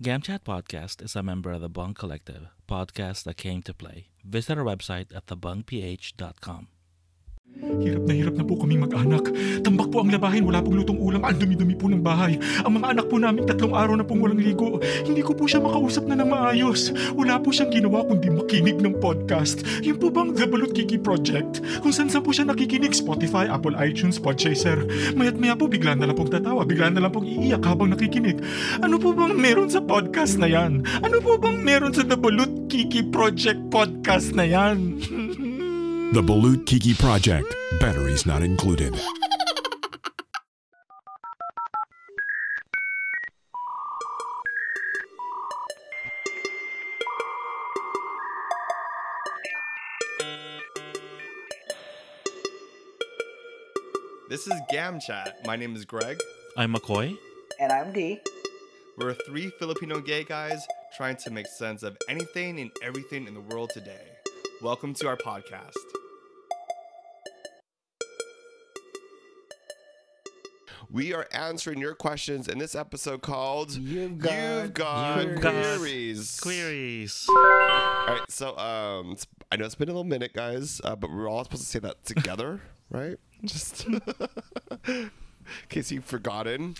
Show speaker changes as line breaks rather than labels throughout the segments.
Gamchat Podcast is a member of the Bung Collective, podcast that came to play. Visit our website at thebungph.com.
Hirap na hirap na po kaming mag-anak. Tambak po ang labahin, wala pong lutong ulam, ang dumi-dumi po ng bahay. Ang mga anak po namin tatlong araw na pong walang ligo. Hindi ko po siya makausap na ng maayos. Wala po siyang ginawa kundi makinig ng podcast. Yun po bang The Balut Kiki Project? Kung saan saan po siya nakikinig, Spotify, Apple iTunes, Podchaser. Mayat maya po bigla na lang pong tatawa, bigla na lang pong iiyak habang nakikinig. Ano po bang meron sa podcast na yan? Ano po bang meron sa The Balut Kiki Project podcast na yan?
The Balut Kiki Project. Batteries not included.
This is Gam Chat. My name is Greg.
I'm McCoy.
And I'm Dee.
We're three Filipino gay guys trying to make sense of anything and everything in the world today. Welcome to our podcast. We are answering your questions in this episode called
You've got-
You've got
You've got
Queries.
Queries.
All right, so um, it's- I know it's been a little minute, guys, uh, but we're all supposed to say that together, right? Just in case you've forgotten.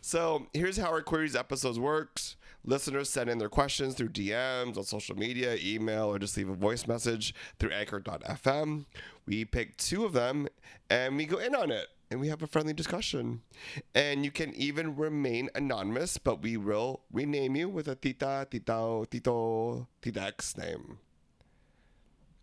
So here's how our queries episodes works. Listeners send in their questions through DMs on social media, email, or just leave a voice message through anchor.fm. We pick two of them and we go in on it and we have a friendly discussion. And you can even remain anonymous, but we will rename you with a tita, tito, tito, tita X name.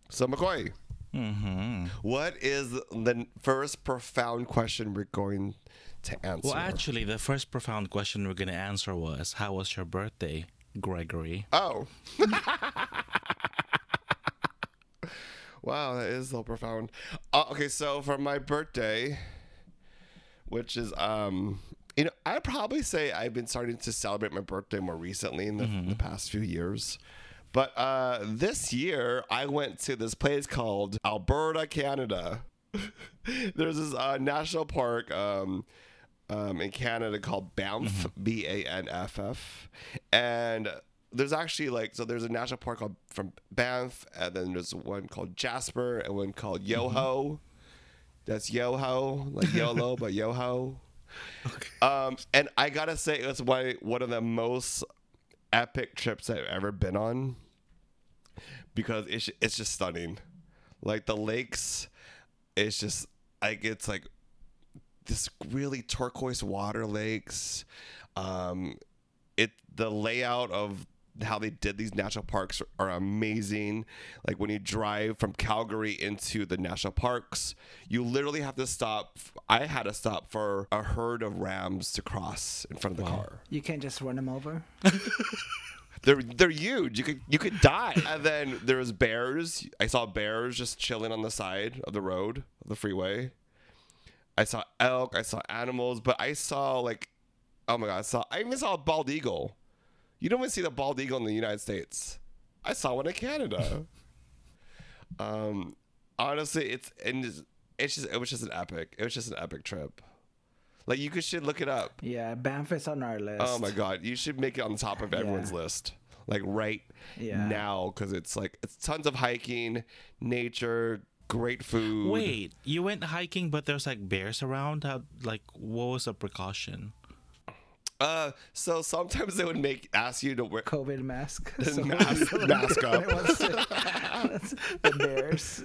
So McCoy,
Mm-hmm.
what is the first profound question we're going to answer?
Well, actually, the first profound question we're going to answer was How was your birthday, Gregory?
Oh. wow, that is so profound. Uh, okay, so for my birthday, which is um, you know, I'd probably say I've been starting to celebrate my birthday more recently in the, the past few years. But uh, this year, I went to this place called Alberta, Canada. There's this uh, national park um, um, in Canada called Banff, B A N F F, and there's actually like so there's a national park called from Banff, and then there's one called Jasper and one called Yoho. That's Yoho, like YOLO, but Yoho. Um, and I gotta say, it was one one of the most epic trips I've ever been on because it's it's just stunning. Like the lakes, it's just like it's like this really turquoise water lakes. Um, it the layout of how they did these national parks are amazing. Like when you drive from Calgary into the national parks, you literally have to stop. I had to stop for a herd of rams to cross in front of the car.
You can't just run them over.
They're they're huge. You could you could die. and then there was bears. I saw bears just chilling on the side of the road of the freeway. I saw elk. I saw animals, but I saw like, oh my god! I saw I even saw a bald eagle. You don't even see the bald eagle in the United States. I saw one in Canada. um, honestly, it's and it's, just it was just an epic. It was just an epic trip. Like you could should look it up.
Yeah, Banff is on our list.
Oh my god, you should make it on the top of everyone's
Yeah.
list. Like right
Yeah.
now cuz it's like it's tons of hiking, nature, great food.
Wait, you went hiking, but there's like bears around? How, like, what was the precaution?
Uh so sometimes they would make ask you to wear
COVID mask.
mask, mask up.
the bears.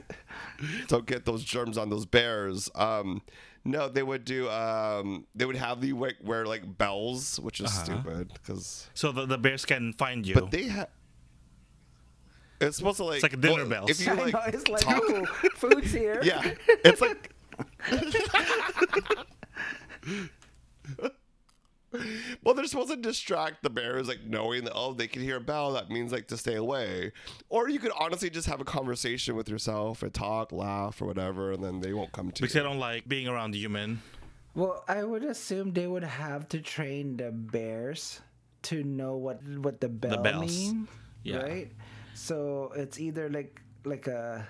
Don't get those germs on those bears. Um no, they would do um they would have you wear, wear like bells, which is stupid cuz
So the, the bears can find you.
but they have it's supposed to like
It's like a dinner bell.
If you like,
know, it's like,
talk-
ooh, food's here.
Yeah, it's like. well, they're supposed to distract the bears, like knowing that oh, they can hear a bell. That means like to stay away. Or you could honestly just have a conversation with yourself and talk, laugh, or whatever, and then they won't come to
because
you.
they don't like being around human.
Well, I would assume they would have to train the bears to know what what the bell
bells.
mean,
Yeah.
right? So it's either like like a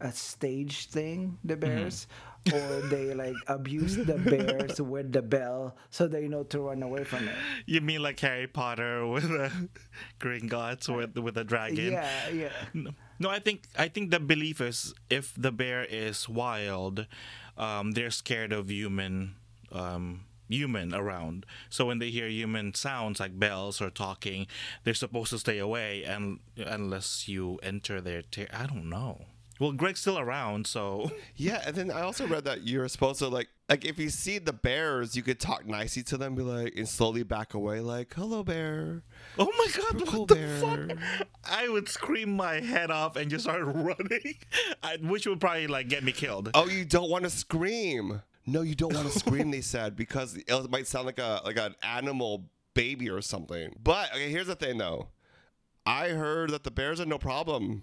a stage thing, the bears, or they like abuse the bears with the bell so they know to run away from it.
You mean like Harry Potter with a Gringotts with with a dragon?
Yeah, yeah.
No, no, I think I think the belief is if the bear is wild, um, they're scared of human um, human around. So when they hear human sounds like bells or talking, they're supposed to stay away and unless you enter their ter- I don't know. Well, Greg's still around, so
Yeah, and then I also read that you're supposed to like like if you see the bears, you could talk nicely to them, be like, and slowly back away, like, "Hello, bear."
Oh my god, what
cool
the
bear.
fuck? I would scream my head off and just start running, I, which would probably like get me killed.
Oh, you don't want to scream. No, you don't want to scream. They said because it might sound like a like an animal baby or something. But okay, here's the thing though. I heard that the bears are no problem.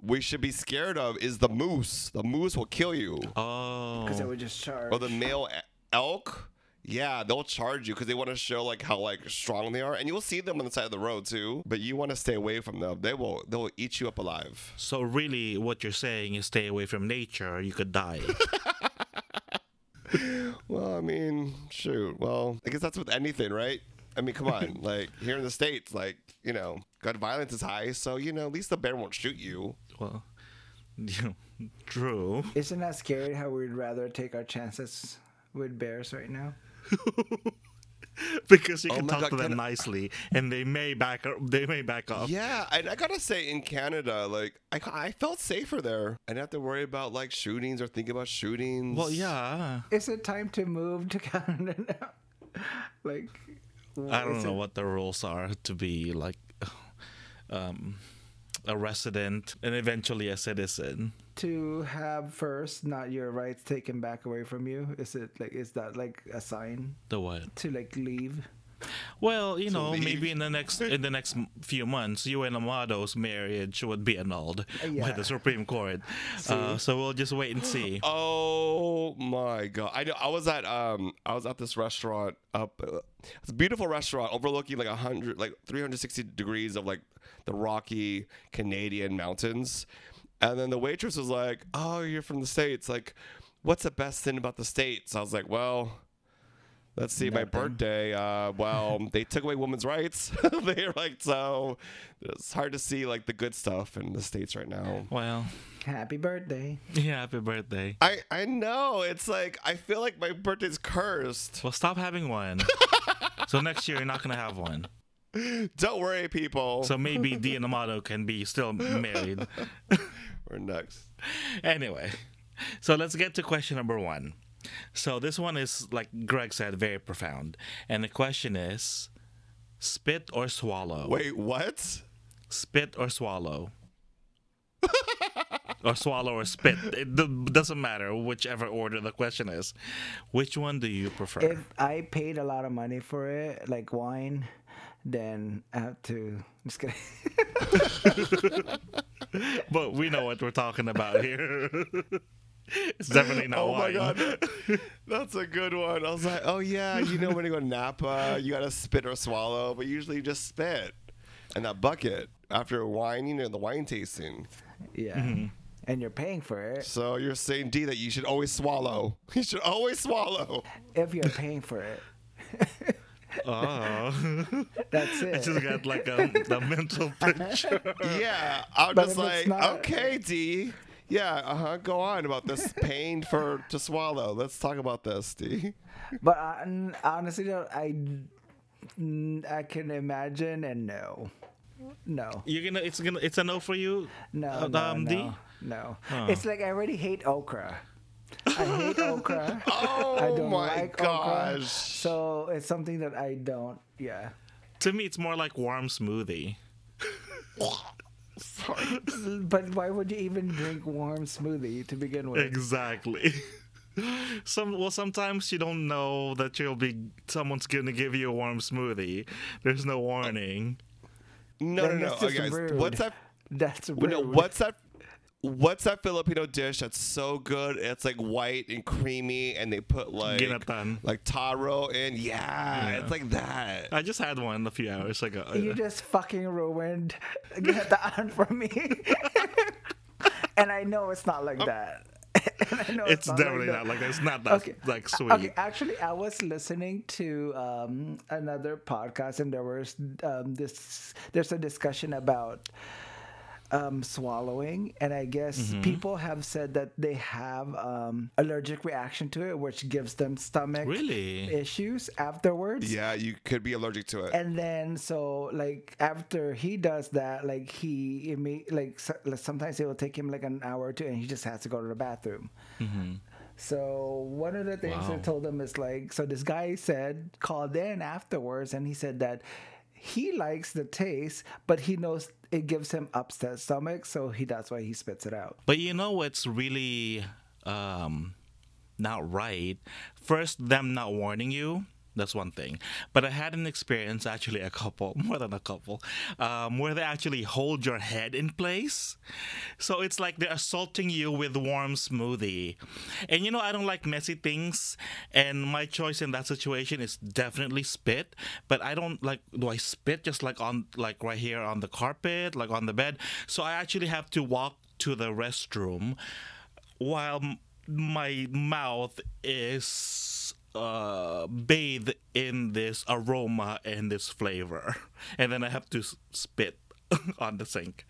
We should be scared of is the moose. The moose will kill you.
Oh,
Because they would just charge.
Or the male elk. Yeah, they'll charge you because they want to show like how like strong they are, and you will see them on the side of the road too. But you want to stay away from them. They will they will eat you up alive.
so really, what you're saying is stay away from nature. You could die.
Well, I mean, shoot. Well, I guess that's with anything, right? I mean, come on. like here in the states, like you know, gun violence is high, so you know, at least the bear won't shoot you.
well, you know, true.
Isn't that scary how we'd rather take our chances with bears right now?
because you
Oh
can talk
God,
to them
can I-
nicely, and they may back up. They may back off.
Yeah, and I gotta say, in Canada, like I, I felt safer there. I didn't have to worry about like shootings or think about shootings.
Well, yeah.
Is it time to move to Canada now? like,
I don't know
it-
what the rules are to be like um, a resident and eventually a citizen.
To have first not your rights taken back away from you? Is it like is that like a sign
The what?
to like leave?
Well, you know,
leave.
maybe in the next in the next few months, you and Amado's marriage would be annulled by the Supreme Court. Uh, so we'll just wait and see.
Oh my god! I know. I was at um, I was at this restaurant up. Uh, it's a beautiful restaurant overlooking like a hundred, like 360 degrees of like the rocky Canadian mountains, and then the waitress was like, "Oh, you're from the states. Like, what's the best thing about the states?" I was like, "Well." Let's see, my birthday. Uh, well, they took away women's rights. They're like, so it's hard to see like the good stuff in the states right now.
Well,
Happy birthday!
yeah, happy birthday.
I I know. It's like I feel like my birthday's cursed.
Well, stop having one. so next year you're not gonna have one.
Don't worry, people.
So maybe D and Amado can be still married.
We're next.
anyway, so let's get to question number one. So this one is, like Greg said, very profound. And the question is spit or swallow?
Wait, what?
Spit or swallow? or swallow or spit. It doesn't matter whichever order the question is. Which one do you prefer?
If I paid a lot of money for it, like wine, then I have to. Just kidding.
but we know what we're talking about here. it's definitely not
Oh
wine.
my god, that's a good one. I was like, oh yeah, you know when you go to Napa, you gotta spit or swallow, but usually you just spit And that bucket after wine. You know the wine tasting.
yeah.
Mm-hmm.
And you're paying for it.
So you're saying D that you should always swallow. You should always swallow.
If you're paying for it,
Oh,
that's it.
I just got like a, a mental picture.
Yeah, I'm
But
just like,
not-
okay, D. Yeah, uh huh. Go on about this pain for to swallow. Let's talk about this, D.
But I, honestly, though, I I can imagine and no, no,
You're gonna, it's gonna, it's a no for you.
no,
uh,
no,
um,
no,
D?
no.
Huh.
It's like I already hate okra. I hate okra.
Oh
I don't
my
like okra.
gosh.
So it's something that I don't. Yeah.
To me, it's more like warm smoothie. Sorry.
But why would you even drink warm smoothie to begin with?
Exactly. Some well, sometimes you don't know that you'll be someone's gonna give you a warm smoothie. There's no warning.
No,
Then
no, no.
that's
Okay, guys,
rude.
what's that?
That's rude.
no, what's that? What's that Filipino dish that's so good? It's like white and creamy, and they put like
Ginatan.
like taro in. Yeah,
Yeah.
it's like that.
I just had one a few hours ago.
You just fucking ruined Gintaan for me. and I know it's not like that. And I know
It's
not
definitely
that.
not like that. It's not that like
Uh,
sweet.
Okay, actually, I was listening to um, another podcast, and there was um, this. There's a discussion about um, swallowing, and I guess
Mm-hmm.
people have said that they have um, allergic reaction to it, which gives them stomach
Really?
issues afterwards.
Yeah, you could be allergic to it.
And then so like after he does that, like he imme- like like, sometimes it will take him like an hour or two, and he just has to go to the bathroom. So one of the things I told him is like, so this guy said called in afterwards, and he said that he likes the taste, but he knows it gives him upset stomach, so he that's why he spits it out.
But you know what's really um, not right? First, them not warning you. That's one thing. But I had an experience, actually, a couple, more than a couple, um, where they actually hold your head in place. So it's like they're assaulting you with warm smoothie. And you know, I don't like messy things. And my choice in that situation is definitely spit. But I don't like, do I spit just like on, like right here on the carpet, like on the bed? So I actually have to walk to the restroom while my mouth is uh, bathed in this aroma and this flavor. And then I have to spit on the sink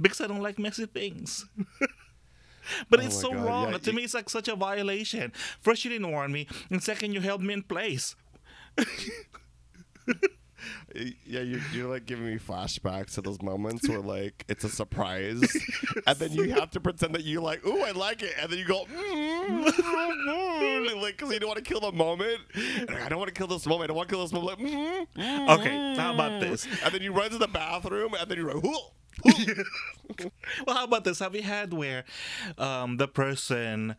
because I don't like messy things. But it's
Oh
so
God,
wrong.
yeah,
to
you-
me, it's like such a violation. First, you didn't warn me, and second, you held me in place.
Yeah, you're, you're like giving me flashbacks to those moments where like it's a surprise, and then you have to pretend that you like, ooh, I like it, and then you go, mm, mm, like, because you don't want to kill the moment. And I don't want to kill this moment. I don't want to kill this moment. Like, mm, mm,
Okay, how about this?
And then you run to the bathroom, and then you're like, ooh.
Well, how about this? Have you had where um, the person,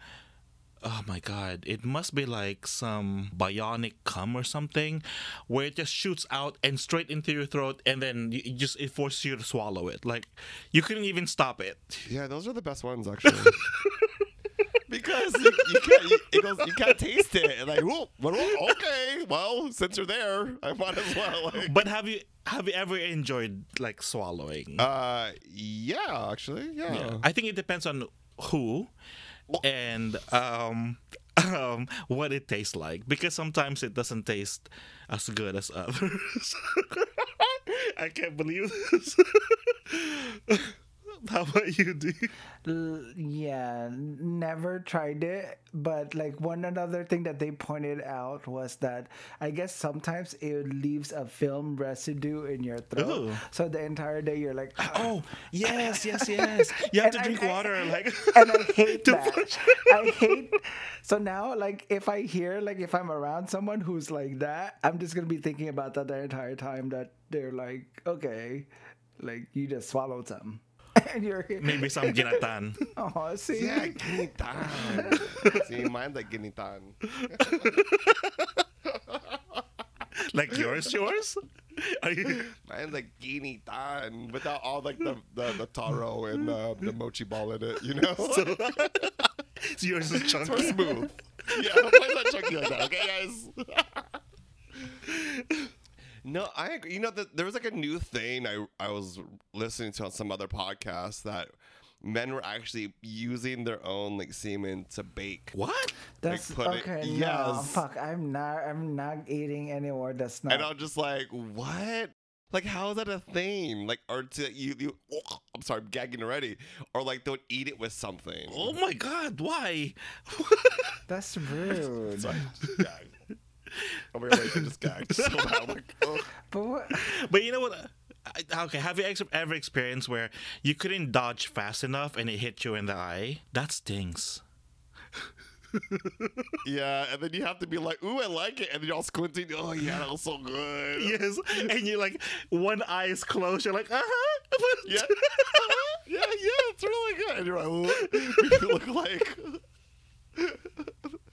oh my god, it must be like some bionic cum or something, where it just shoots out and straight into your throat, and then you, it just it forces you to swallow it. Like you couldn't even stop it.
Yeah, those are the best ones actually. because you, you can't, you, it goes, you can't taste it. And like, well, okay, well, since you're there, I might as well. Like,
But have you have you ever enjoyed like swallowing?
uh, yeah, actually, yeah.
I think it depends on who and um, um, what it tastes like because sometimes it doesn't taste as good as others. I can't believe this. How about you, D?
L- yeah, never tried it, but like one another thing that they pointed out was that I guess sometimes it leaves a film residue in your throat.
Ooh.
So the entire day you're like,
Oh, yes, yes, yes. You have to
I-
drink
I-
water. Like,
and I hate
to
that. I hate. So now, like, if I hear, like, if I'm around someone who's like that, I'm just gonna be thinking about that the entire time. That they're like, okay, like you just swallowed some,
maybe some ginatan.
Oh, see,
Yeah, ginitan. See, mine's like ginitan.
like yours, yours? Are you?
Mine's like ginitan without all like the, the, the taro and uh, the mochi ball in it, you know?
So, so yours is
It's more
chunky.
smooth. Yeah, mine's not chunky like that, okay, guys? No, I agree. You know, the, there was like a new thing I, I was listening to on some other podcast that men were actually using their own like semen to bake.
What?
that's
put it-
okay. No, fuck, I'm not. I'm not eating anymore. That's not.
And I'm just like, what? Like, how is that a thing? Like, or to you, you I'm sorry, I'm gagging already. Or like, don't eat it with something.
Oh my God! Why?
That's rude.
Sorry, just gagged. Oh my god, wait, I just gagged so bad. I'm like, ugh.
But what?
But you know what? I- Okay, have you ex- ever experienced where you couldn't dodge fast enough and it hit you in the eye? That stings.
Yeah, and then you have to be like, ooh, I like it. And then you're all squinting. Oh, yeah, that was so good.
Yes, and you're like one eye is closed. You're like, uh huh.
Yeah. yeah, yeah, it's really good. And you're like, ooh, you look like.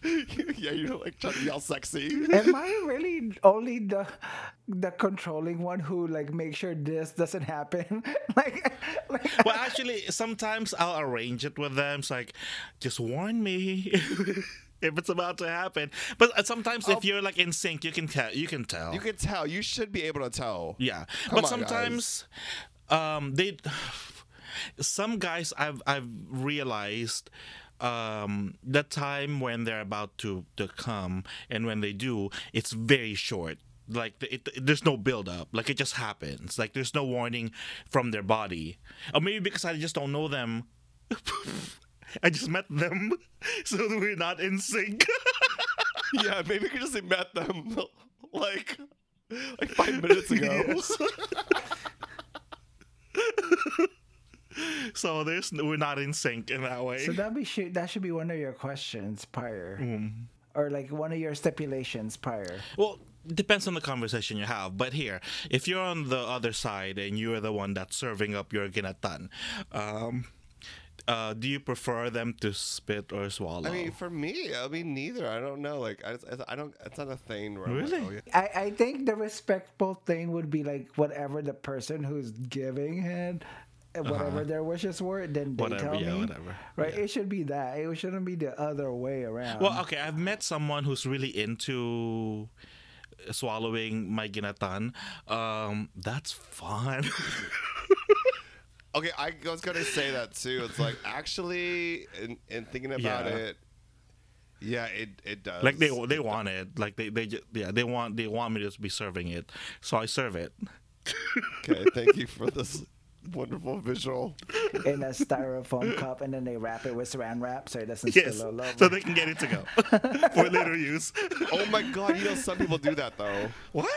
yeah, you're like trying to be all sexy.
Am I really only the the controlling one who like make sure this doesn't happen? like, like
Well, actually, sometimes I'll arrange it with them. It's like, just warn me if it's about to happen. But uh, sometimes if you're like in sync, you can tell. You can tell.
You can tell. You should be able to tell.
Yeah,
Come
but
on, guys.
sometimes um, they some guys I've I've realized um the time when they're about to to come and when they do it's very short. Like the- it, there's no build up like it just happens. Like there's no warning from their body. Or maybe because i just don't know them. I just met them. So we're not in sync.
Yeah, maybe we could just met them like like five minutes ago.
Yes. so there's we're not in sync in that way
So that be should that should be one of your questions prior, or like one of your stipulations prior.
Well, depends on the conversation you have. But here, if you're on the other side and you're the one that's serving up your ginatan, um, uh, do you prefer them to spit or swallow?
I mean, for me, I mean, neither. I don't know. Like, I, I don't. It's not a thing. Where I'm like,
Really?
oh, yeah.
I, I think the respectful thing would be like whatever the person who's giving had, uh, whatever their wishes were, then they
Uh-huh. Whatever,
tell
yeah,
me.
whatever.
Right?
Yeah.
It should be that. It shouldn't be the other way around.
well, okay, I've met someone who's really into swallowing my ginatan. Um, that's fun.
Okay, I was gonna say that too. It's like actually, in, in thinking about
Yeah.
it, yeah, it it does.
like they they want it. Like they they ju- yeah they want they want me to be serving it, so I serve it.
Okay, thank you for this wonderful visual.
in a styrofoam cup, and then they wrap it with saran wrap so it doesn't
Yes,
spill all over.
so they can get it to go for later use.
Oh my god, you know some people do that though.
What?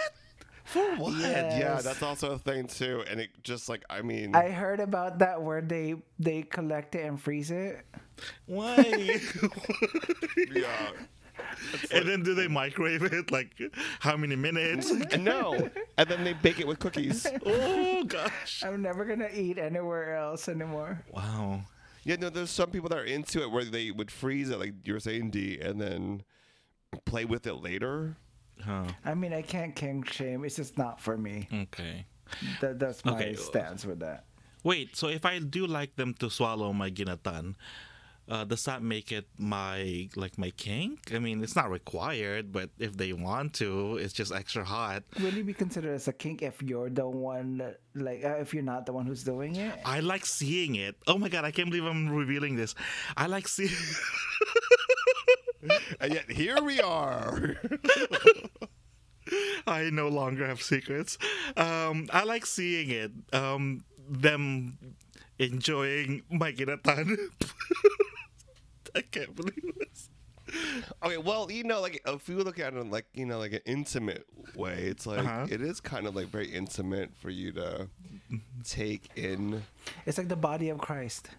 For what?
Yeah.
Yeah, that's also a thing too. And it just like I mean,
I heard about that where they they collect it and freeze it.
Why?
yeah.
And then do they microwave it? Like how many minutes?
No, and then they bake it with cookies.
oh gosh!
I'm never gonna eat anywhere else anymore.
Wow.
Yeah, no, there's some people that are into it where they would freeze it, like you were saying, D, and then play with it later.
Huh.
I mean, I can't kink shame. It's just not for me.
Okay.
That, that's my
Okay.
Uh, stance with that.
Wait. So if I do like them to swallow my ginatan, uh, does that make it my like my kink? I mean, it's not required, but if they want to, it's just extra hot.
Will you be considered as a kink if you're the one, like, uh, if you're not the one who's doing it?
I like seeing it. Oh my god! I can't believe I'm revealing this. I like seeing.
And yet here we are.
I no longer have secrets. Um, I like seeing it. Um, them enjoying my ginatan. I can't believe this.
okay, well, you know, like if you look at it in like you know, like an intimate way, it's like
Uh-huh.
it is kind of like very intimate for you to take in.
It's like the body of Christ.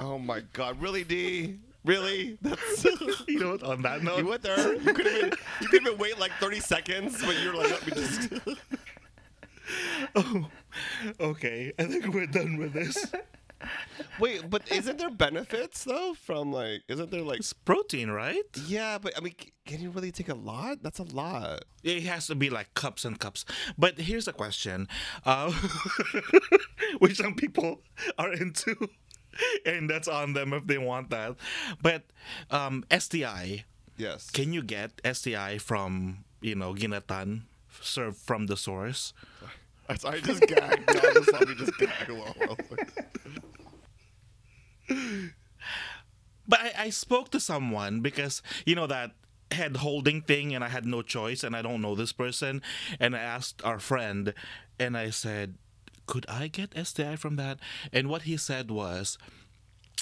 Oh my God, really, D? Really? That's
You know, what, on that note, you
went there. You could have been. You could have been wait like thirty seconds, but you're like, let me just.
oh, okay. I think we're done with this.
Wait, but isn't there benefits though from like? Isn't there like?
It's protein, right?
Yeah, but I mean, can you really take a lot? That's a lot.
It has to be like cups and cups. But here's a question, uh, which some people are into, and that's on them if they want that. But um, STI,
Yes.
can you get STI from you know ginatan served from the source?
I, I just gagged. Y'all just just gag a little.
But I, I spoke to someone because you know that head holding thing, and I had no choice, and I don't know this person, and I asked our friend, and I said, "Could I get STI from that?" And what he said was.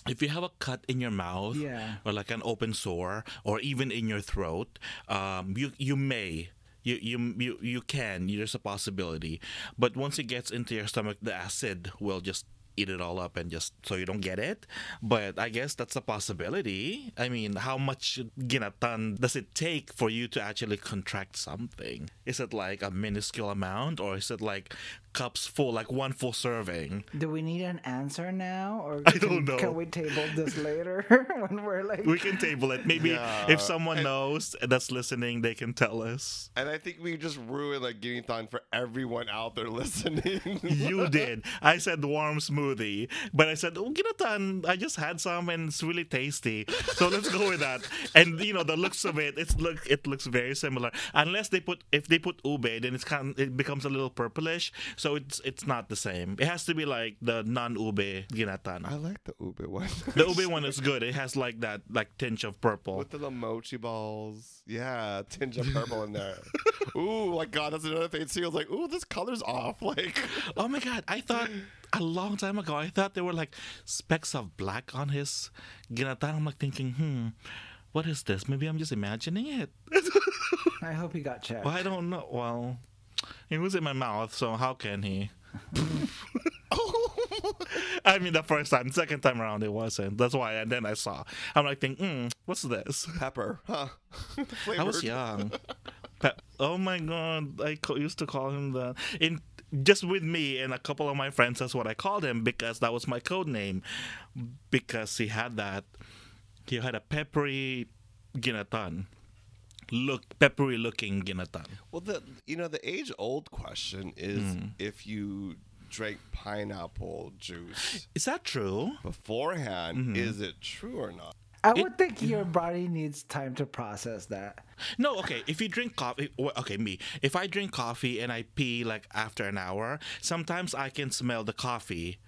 If you have a cut in your mouth,
Yeah.
or like an open sore, or even in your throat, um, you you may, you you you you can. There's a possibility, but once it gets into your stomach, the acid will just eat it all up and just so you don't get it. But I guess that's a possibility. I mean, how much ginatan does it take for you to actually contract something? Is it like a minuscule amount, or is it like cups full, like one full serving?
Do we need an answer now, or
I
can,
don't know.
Can we table this later when we're like?
We can table it. Maybe
Yeah.
if someone knows that's listening, they can tell us.
And I think we just ruined like ginatan for everyone out there listening.
You did. I said warm, smooth smoothie. But I said, oh, ginatan, I just had some and it's really tasty. So let's go with that. And you know, the looks of it, it's look it looks very similar. Unless they put if they put ube, then it's kind it becomes a little purplish. So it's it's not the same. It has to be like the non-ube ginatan.
I like the ube one.
The ube one is good. It has like that like tinge of purple.
With the little mochi balls. Yeah, tinge of purple in there. ooh, my god, that's another thing. I was like, ooh, this color's off. Like
Oh my god, I thought a long time ago, I thought there were like specks of black on his ginatan. I'm like thinking, hmm, what is this? Maybe I'm just imagining it.
I hope he got checked.
Well, I don't know. Well, it was in my mouth, so how can he? I mean, the first time, second time around, it wasn't. That's why. And then I saw. I'm like, thinking, mm, what's this?
pepper, huh?
I was young. Pe- oh my god, I co- used to call him that. In just with me and a couple of my friends, that's what I called him because that was my code name. Because he had that, he had a peppery ginatan, look peppery looking ginatan.
Well, the you know the age old question is hmm. if you drank pineapple juice
Is that true?
beforehand, mm-hmm. is it true or not?
I would think your body needs time to process that.
No, okay. If you drink coffee, okay, me. If I drink coffee and I pee like after an hour, sometimes I can smell the coffee.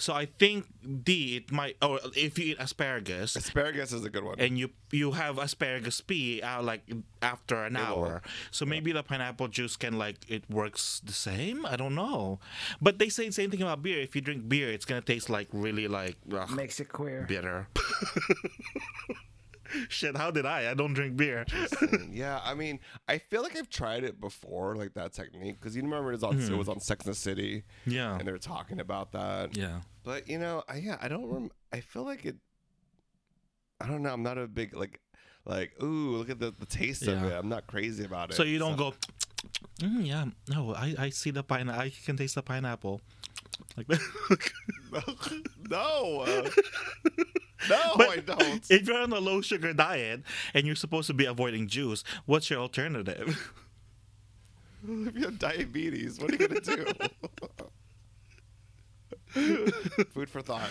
So I think D it might. Or if you eat asparagus
Asparagus is a good one.
and you you have asparagus pee out uh, like after an
will.
hour, so maybe the pineapple juice can like it works the same. I don't know, but they say the same thing about beer. If you drink beer, it's gonna taste like really like ugh,
Makes it queer.
bitter. Shit, how did I? I don't drink beer.
yeah, I mean, I feel like I've tried it before, like that technique, because you remember it was on it mm-hmm. was on Sex and the City,
Yeah.
and they were talking about that.
Yeah.
But you know, I, yeah, I don't. Rem- I feel like it. I don't know. I'm not a big like, like ooh, look at the, the taste of
Yeah.
it. I'm not crazy about it.
So you don't go, mm, yeah, no, I, I see the pine, I can taste the pineapple. Like that.
no, uh, no,
But
I don't.
if you're on a low sugar diet and you're supposed to be avoiding juice, what's your alternative?
if you have diabetes, what are you gonna do? Food for thought.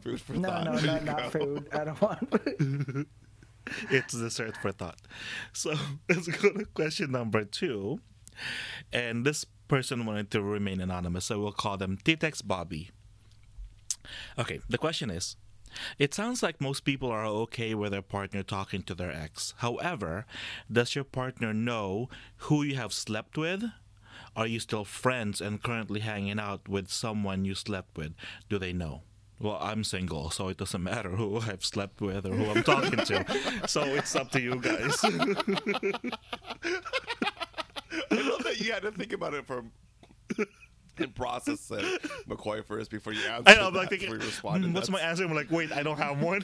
Food for
No,
thought.
no, no, not
go.
food. I don't want.
it's dessert for thought. So let's go to question number two. And this person wanted to remain anonymous, so we'll call them Titex Bobby. Okay, the question is It sounds like most people are okay with their partner talking to their ex. However, does your partner know who you have slept with? Are you still friends and currently hanging out with someone you slept with? Do they know? Well, I'm single, so it doesn't matter who I've slept with or who I'm talking to. So it's up to you guys.
I love that you had to think about it for and process it, McCoy first before you answer.
I know, I'm like thinking,
before you responded.
"Hmm, what's my answer? I'm like, wait, I don't have one.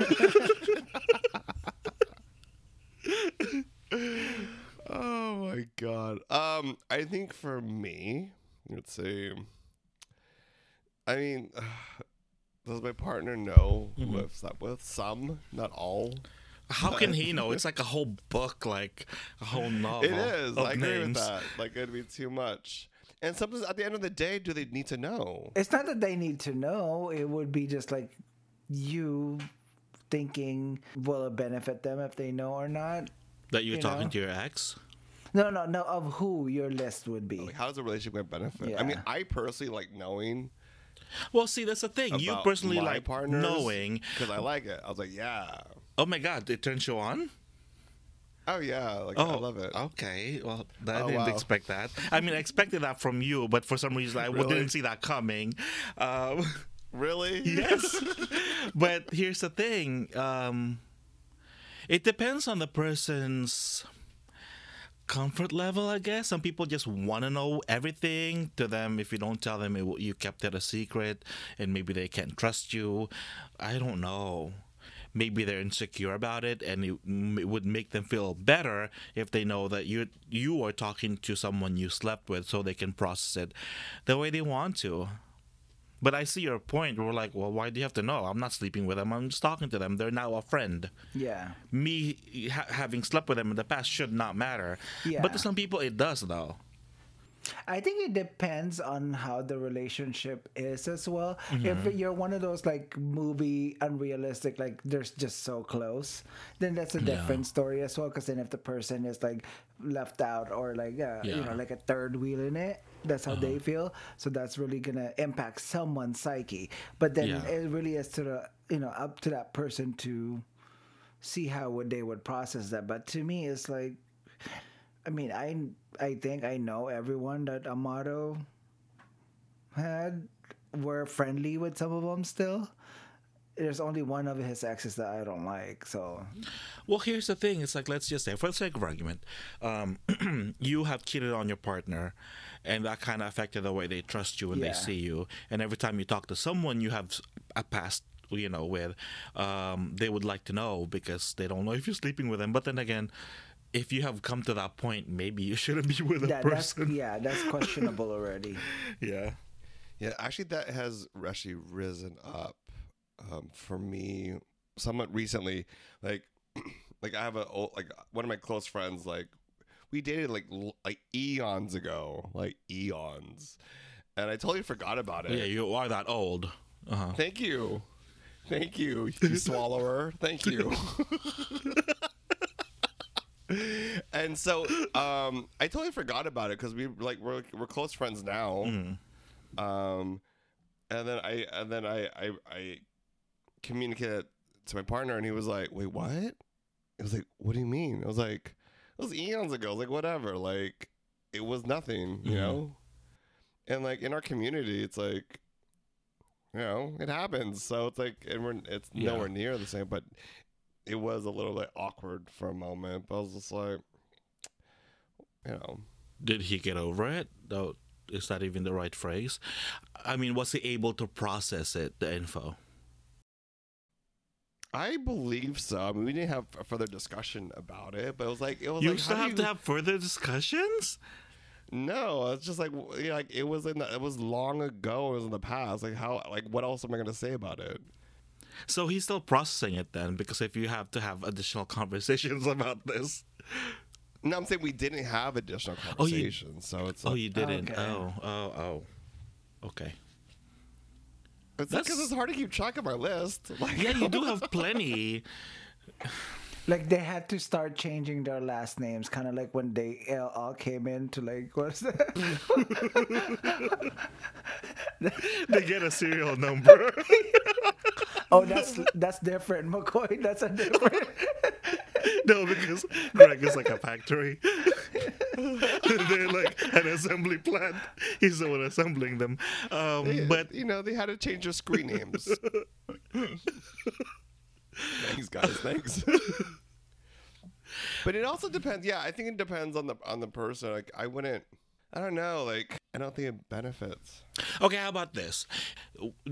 Oh my god. Um, I think for me, let's see. I mean, does my partner know
Mm-hmm.
who I've slept with? Some, not all.
How can he know? It's like a whole book, like a whole novel.
It is.
of
I agree with
names.
that. Like it'd be too much. And sometimes at the end of the day, do they need to know?
It's not that they need to know. It would be just like you thinking, will it benefit them if they know or not?
That you're
You
talking
know?
to your ex.
No, no, no. Of who your list would be.
Like, how does a relationship benefit? I mean, I personally like knowing
Well, see, that's the thing. You personally like
partners
knowing.
because I like it. I was like, yeah,
Oh my God, it turns you on.
oh yeah, like
Oh,
I love it.
Okay, well, I
Oh,
didn't
wow.
expect that. I mean, I expected that from you, but for some reason, I
Really?
didn't see that coming. Um,
Really?
yes, but here's the thing. Um, it depends on the person's comfort level, I guess. Some people just want to know everything. To them, if you don't tell them, it, you kept it a secret, and maybe they can't trust you. I don't know. Maybe they're insecure about it, and it, it would make them feel better if they know that you you are talking to someone you slept with, so they can process it the way they want to. But I see your point. We're like, well, why do you have to know? I'm not sleeping with them. I'm just talking to them. They're now a friend
Yeah.
me ha- having slept with them in the past should not matter.
Yeah.
But to some people, it does, though.
I think it depends on how the relationship is as well.
Mm-hmm.
If you're one of those like movie unrealistic, like they're just so close, then that's a different story as well. Because then if the person is like left out or like uh, you
Yeah. Uh-huh.
know like a third wheel in it, that's how they feel. So that's really gonna impact someone's psyche. But then
Yeah.
it really is to the you know up to that person to see how would they would process that. But to me, it's like I mean, I I think I know everyone that Amado had were friendly with some of them still. There's only one of his exes that I don't like, so
Well, here's the thing. It's like let's just say, for the sake of argument, um, you have cheated on your partner, and that kind of affected the way they trust you when
Yeah.
they see you. And every time you talk to someone you have a past, you know, with, um, they would like to know because they don't know if you're sleeping with them. But then again, if you have come to that point, maybe you shouldn't be with a
that, that's
person.
yeah, that's questionable already.
yeah.
Yeah, actually, that has actually risen up um, for me somewhat recently. Like, like I have a old, like one of my close friends. Like, we dated like like eons ago, like eons, and I totally forgot about it.
Yeah, you are that old. Uh-huh.
Thank you, thank you, you swallower. Thank you. and so um, I totally forgot about it because we like we're we're close friends now. Um, and then I and then I I, I communicated to my partner, and he was like, "Wait, what?" I was like, "What do you mean?" I was like, "It was eons ago." I was like, "Whatever." Like, it was nothing, you
Mhm.
know. And like in our community, it's like, you know, it happens. So it's like, and we're it's
Yeah.
nowhere near the same, but it was a little bit awkward for a moment. But I was just like, you know,
Did he get over it? Though, is that even the right phrase? I mean, was he able to process it, the info?
I believe so. I mean, we didn't have a further discussion about it, but it was like it was
You
like
still have
you-
to have further discussions?
No, it's just like you know, like it was in the, it was long ago. It was in the past. Like how like what else am I gonna say about it?
So he's still processing it then, because if you have to have additional conversations about this.
No, I'm saying we didn't have additional
Oh, you-
conversations. so it's
Oh, you didn't?
Okay.
Oh, oh, oh. Okay.
it's because
that's-
it's hard to keep track of our list. Like,
Yeah, you do have plenty.
Like they had to start changing their last names, kind of like when they all- all came in to like what's that?
they get a serial number.
Oh, that's that's different, McCoy. That's a different.
no, because Greg is like a factory. They're like an assembly plant. He's the one assembling them. Um,
They-
but
you know they had to change their screen names. thanks, guys. Thanks. but it also depends. Yeah, I think it depends on the on the person. Like, I wouldn't. I don't know. Like, I don't think it benefits.
Okay, how about this?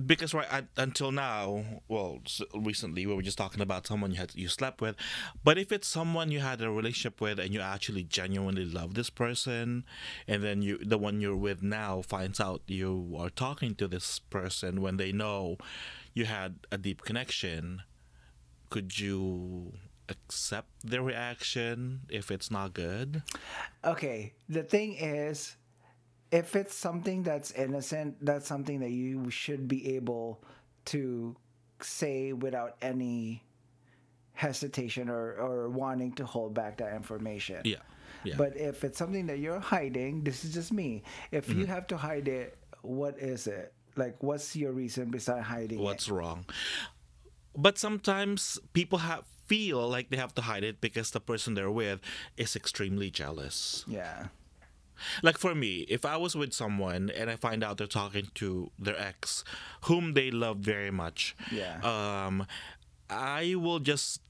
Because right at, until now, well, recently we were just talking about someone you had you slept with, but if it's someone you had a relationship with and you actually genuinely love this person, and then you the one you're with now finds out you are talking to this person when they know you had a deep connection, could you accept their reaction if it's not good?
Okay, the thing is, if it's something that's innocent, that's something that you should be able to say without any hesitation or, or wanting to hold back that information.
Yeah, yeah.
But if it's something that you're hiding, this is just me. If you
Mm-hmm.
have to hide it, what is it? Like, what's your reason beside hiding
what's
it?
wrong. But sometimes people have feel like they have to hide it because the person they're with is extremely jealous.
Yeah.
Like for me, if I was with someone and I find out they're talking to their ex, whom they love very much,
Yeah.
um, I will just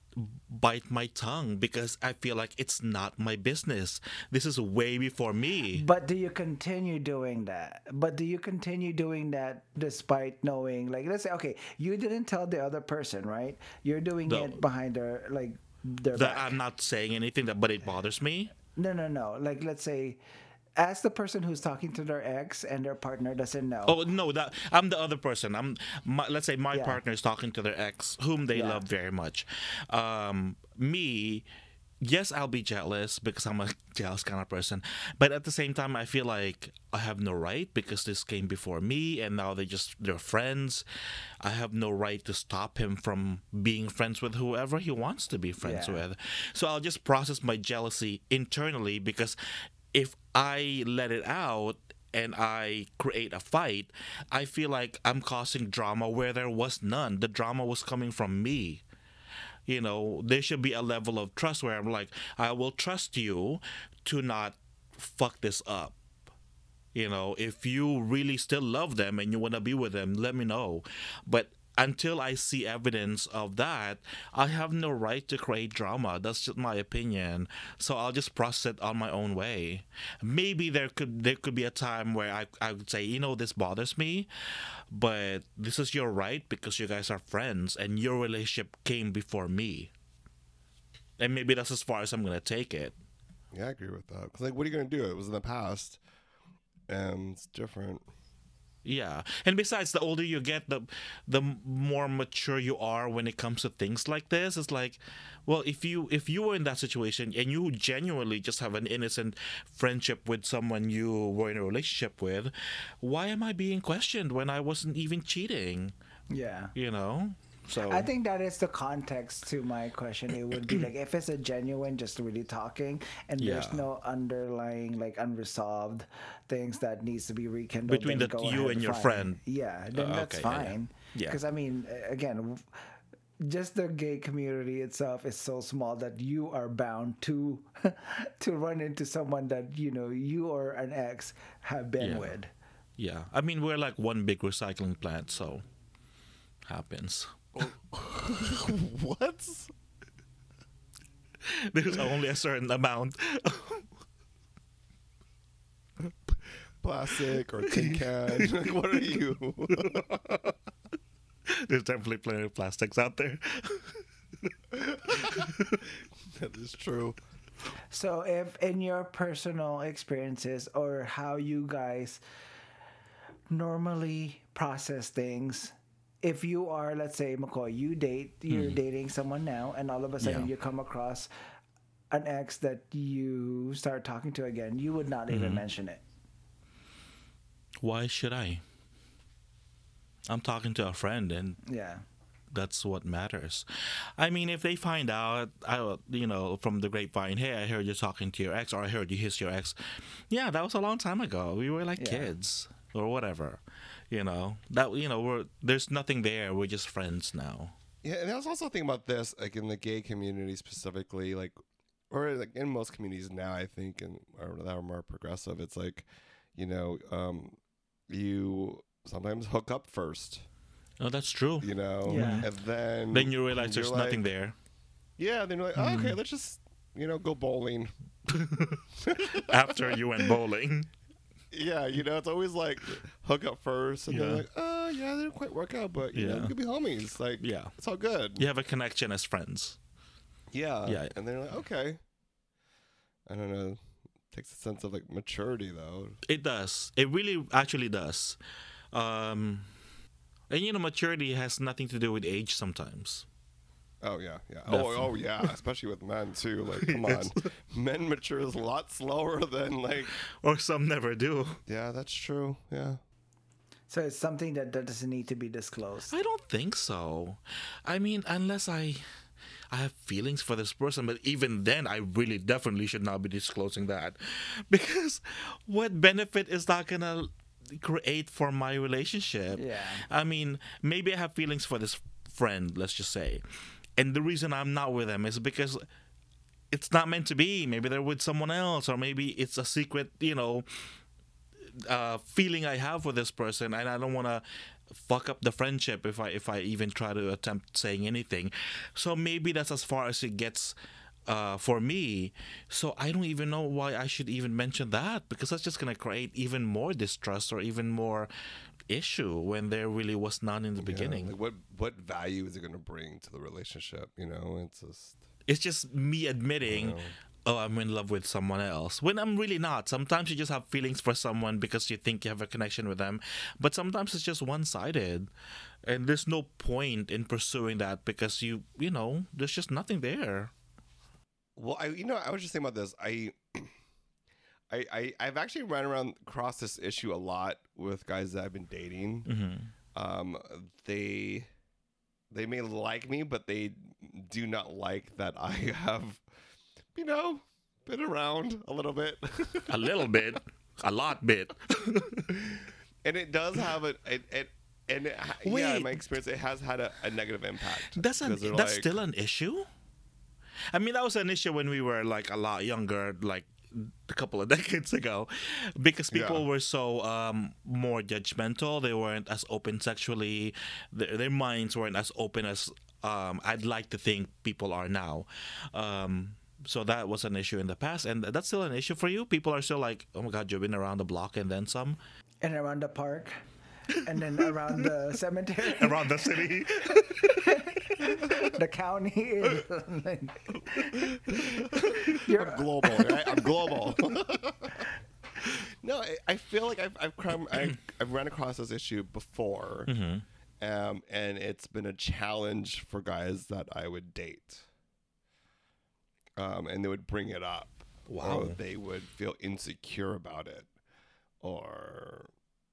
bite my tongue because I feel like it's not my business. This is way before me.
But do you continue doing that? But do you continue doing that despite knowing, like, let's say, okay, you didn't tell the other person, right? You're doing
No.
it behind their, like, their back.
I'm not saying anything that, but it bothers me.
No, no, no. Like, let's say, as the person who's talking to their ex and their partner doesn't know.
Oh no, that I'm the other person. I'm my, let's say my
Yeah.
partner is talking to their ex, whom they
Yeah.
love very much. Um, me, yes, I'll be jealous because I'm a jealous kind of person. But at the same time, I feel like I have no right because this came before me and now they just, they're friends. I have no right to stop him from being friends with whoever he wants to be friends
Yeah.
with. So I'll just process my jealousy internally because if I let it out, and I create a fight, I feel like I'm causing drama where there was none. The drama was coming from me. You know there should be a level of trust where i'm like i will trust you to not fuck this up. You know if you really still love them and you want to be with them let me know. But until i see evidence of that i have no right to create drama that's just my opinion so i'll just process it on my own way maybe there could there could be a time where i, I would say you know this bothers me but this is your right because you guys are friends and your relationship came before me and maybe that's as far as i'm gonna take it
Yeah, I agree with that. Because like, what are you gonna do? It was in the past, and it's different.
Yeah, and besides, the older you get, the the more mature you are when it comes to things like this. It's like, well, if you if you were in that situation and you genuinely just have an innocent friendship with someone you were in a relationship with, why am I being questioned when I wasn't even cheating?
Yeah.
You know, so
I think that is the context to my question. It would be like if it's a genuine, just really talking, and there's no underlying like unresolved things that needs to be rekindled
Between the- you and your friend.
Yeah, then
Uh,
that's
okay, yeah, yeah.
fine.
Yeah.
Because I mean, again. Just the gay community itself is so small that you are bound to to run into someone that you know you or an ex have been
Yeah.
with.
yeah, I mean we're like one big recycling plant, so happens.
what?
There's only a certain amount.
Plastic or tin can? like, what are you?
There's definitely plenty of plastics out there.
that is true.
So, if in your personal experiences or how you guys normally process things, if you are, let's say, McCoy, you date, you're mm-hmm. dating someone now, and all of a sudden
Yeah.
you come across an ex that you start talking to again, you would not even mm-hmm. mention it.
Why should I? I'm talking to a friend, and
Yeah.
that's what matters. I mean, if they find out, I, you know, from the grapevine, hey, I heard you're talking to your ex, or I heard you kiss your ex. Yeah, that was a long time ago. We were like
Yeah.
kids or whatever. You know that you know we're there's nothing there. We're just friends now.
Yeah, and I was also thinking about this, like in the gay community specifically, like, or like in most communities now, I think, and or that are more progressive. It's like, you know, um, you sometimes hook up first,
Oh, that's true.
you know,
Yeah.
and then
Then you realize there's
like-
nothing there
Yeah, then you're like, oh, okay, let's just you know go bowling.
after you went bowling.
Yeah, you know, it's always like hook up first, and
Yeah.
then like, oh yeah, they didn't quite work out, but you know,
Yeah.
we could be homies. Like,
Yeah.
it's all good.
You have a connection as friends.
Yeah.
Yeah.
And they're like, okay. I don't know. Takes a sense of like maturity though.
It does. It really actually does. Um, and you know, maturity has nothing to do with age sometimes.
Oh yeah, yeah. Oh, oh yeah. Especially with men too. Like, come on, men mature a lot slower than like.
Or some never do.
Yeah, that's true. Yeah.
So it's something that, that doesn't need to be disclosed.
I don't think so. I mean, unless I I have feelings for this person, but even then I really definitely should not be disclosing that. Because what benefit is that gonna create for my relationship?
Yeah.
I mean, maybe I have feelings for this friend, let's just say. And the reason I'm not with them is because it's not meant to be. Maybe they're with someone else, or maybe it's a secret, you know, uh, feeling I have for this person, and I don't want to fuck up the friendship if I if I even try to attempt saying anything. So maybe that's as far as it gets uh, for me. So I don't even know why I should even mention that because that's just gonna create even more distrust or even more issue when there really was none in the
Yeah,
beginning.
like what what value is it going to bring to the relationship? You know, it's just.
It's just me admitting, oh, I'm in love with someone else. When I'm really not. Sometimes you just have feelings for someone because you think you have a connection with them, but sometimes it's just one sided. And there's no point in pursuing that because you, you know, there's just nothing there.
Well, I you know I was just thinking about this. I, I, I I've actually run around across this issue a lot with guys that I've been dating.
Mm-hmm.
Um, they they may like me, but they do not like that I have, you know, been around a little bit.
A little bit, a lot bit.
and it does have a it, it and it, ha- yeah, in my experience, it has had a, a negative impact.
That's an, that's
like-
still an issue. I mean, that was an issue when we were like a lot younger, like a couple of decades ago, because people
Yeah.
were so um, more judgmental. They weren't as open sexually. Their, their minds weren't as open as um, I'd like to think people are now. Um, so that was an issue in the past, and that's still an issue for you. People are still like, "Oh my God, you've been around the block and then some."
And around the park, and then around the cemetery,
Around the city,
the county. like, you're,
global, right? I'm global. no, I, I feel like I've I've, come, I, I've run across this issue before, um, and it's been a challenge for guys that I would date. Um, and they would bring it up,
Wow.
or they would feel insecure about it, or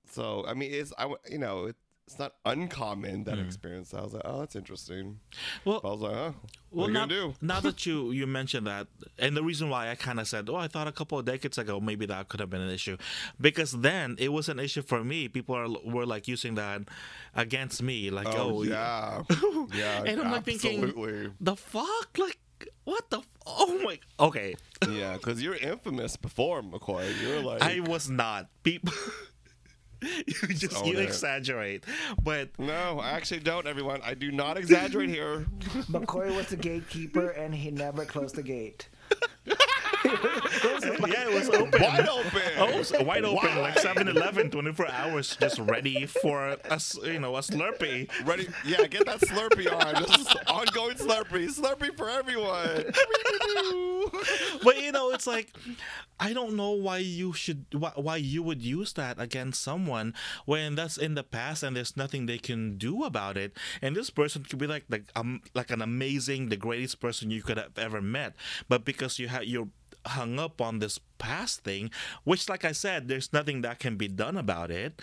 so. I mean, it's I you know it, it's not uncommon that hmm. experience. I was like, oh, that's interesting.
well,
I was like, huh,
Well,
what are you
now, now that you you mentioned that, and the reason why I kind of said, "Oh, I thought a couple of decades ago maybe that could have been an issue," because then it was an issue for me. People are were like using that against me, like, "Oh,
Oh, yeah, yeah,
and I'm like
absolutely.
thinking, the fuck, like, what the? F- oh my, okay,
Yeah, because you're infamous before McCoy. You're like,
I was not people. you just you
it.
exaggerate, but
no, I actually don't. Everyone, I do not exaggerate here.
McCoy was the gatekeeper, and he never closed the gate.
Yeah, it was open.
Wide open.
Oh, it was wide open, like
Wide.
7 Eleven, 24 hours, just ready for a, s- you know, a Slurpee.
Ready? Yeah, get that Slurpee on. Just ongoing Slurpee. Slurpee for everyone.
But, you know, it's like, I don't know why you should, why, why you would use that against someone when that's in the past and there's nothing they can do about it. And this person could be like, like, um, like an amazing, the greatest person you could have ever met. But because you have, you're, hung up on this past thing, which, like I said, there's nothing that can be done about it.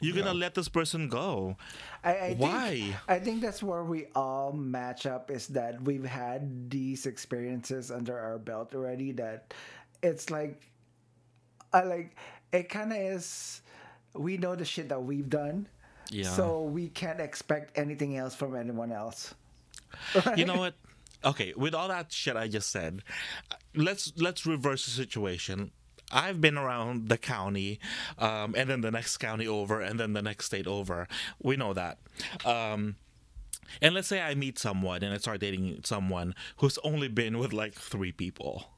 You're gonna let this person go.
I, I
Why?
Think, I think that's where we all match up. Is that we've had these experiences under our belt already. That it's like, I like it. Kind of is. We know the shit that we've done.
Yeah.
So we can't expect anything else from anyone else.
you know what? Okay, with all that shit I just said, let's let's reverse the situation. I've been around the county, um, and then the next county over, and then the next state over. We know that. Um, and let's say I meet someone and I start dating someone who's only been with like three people.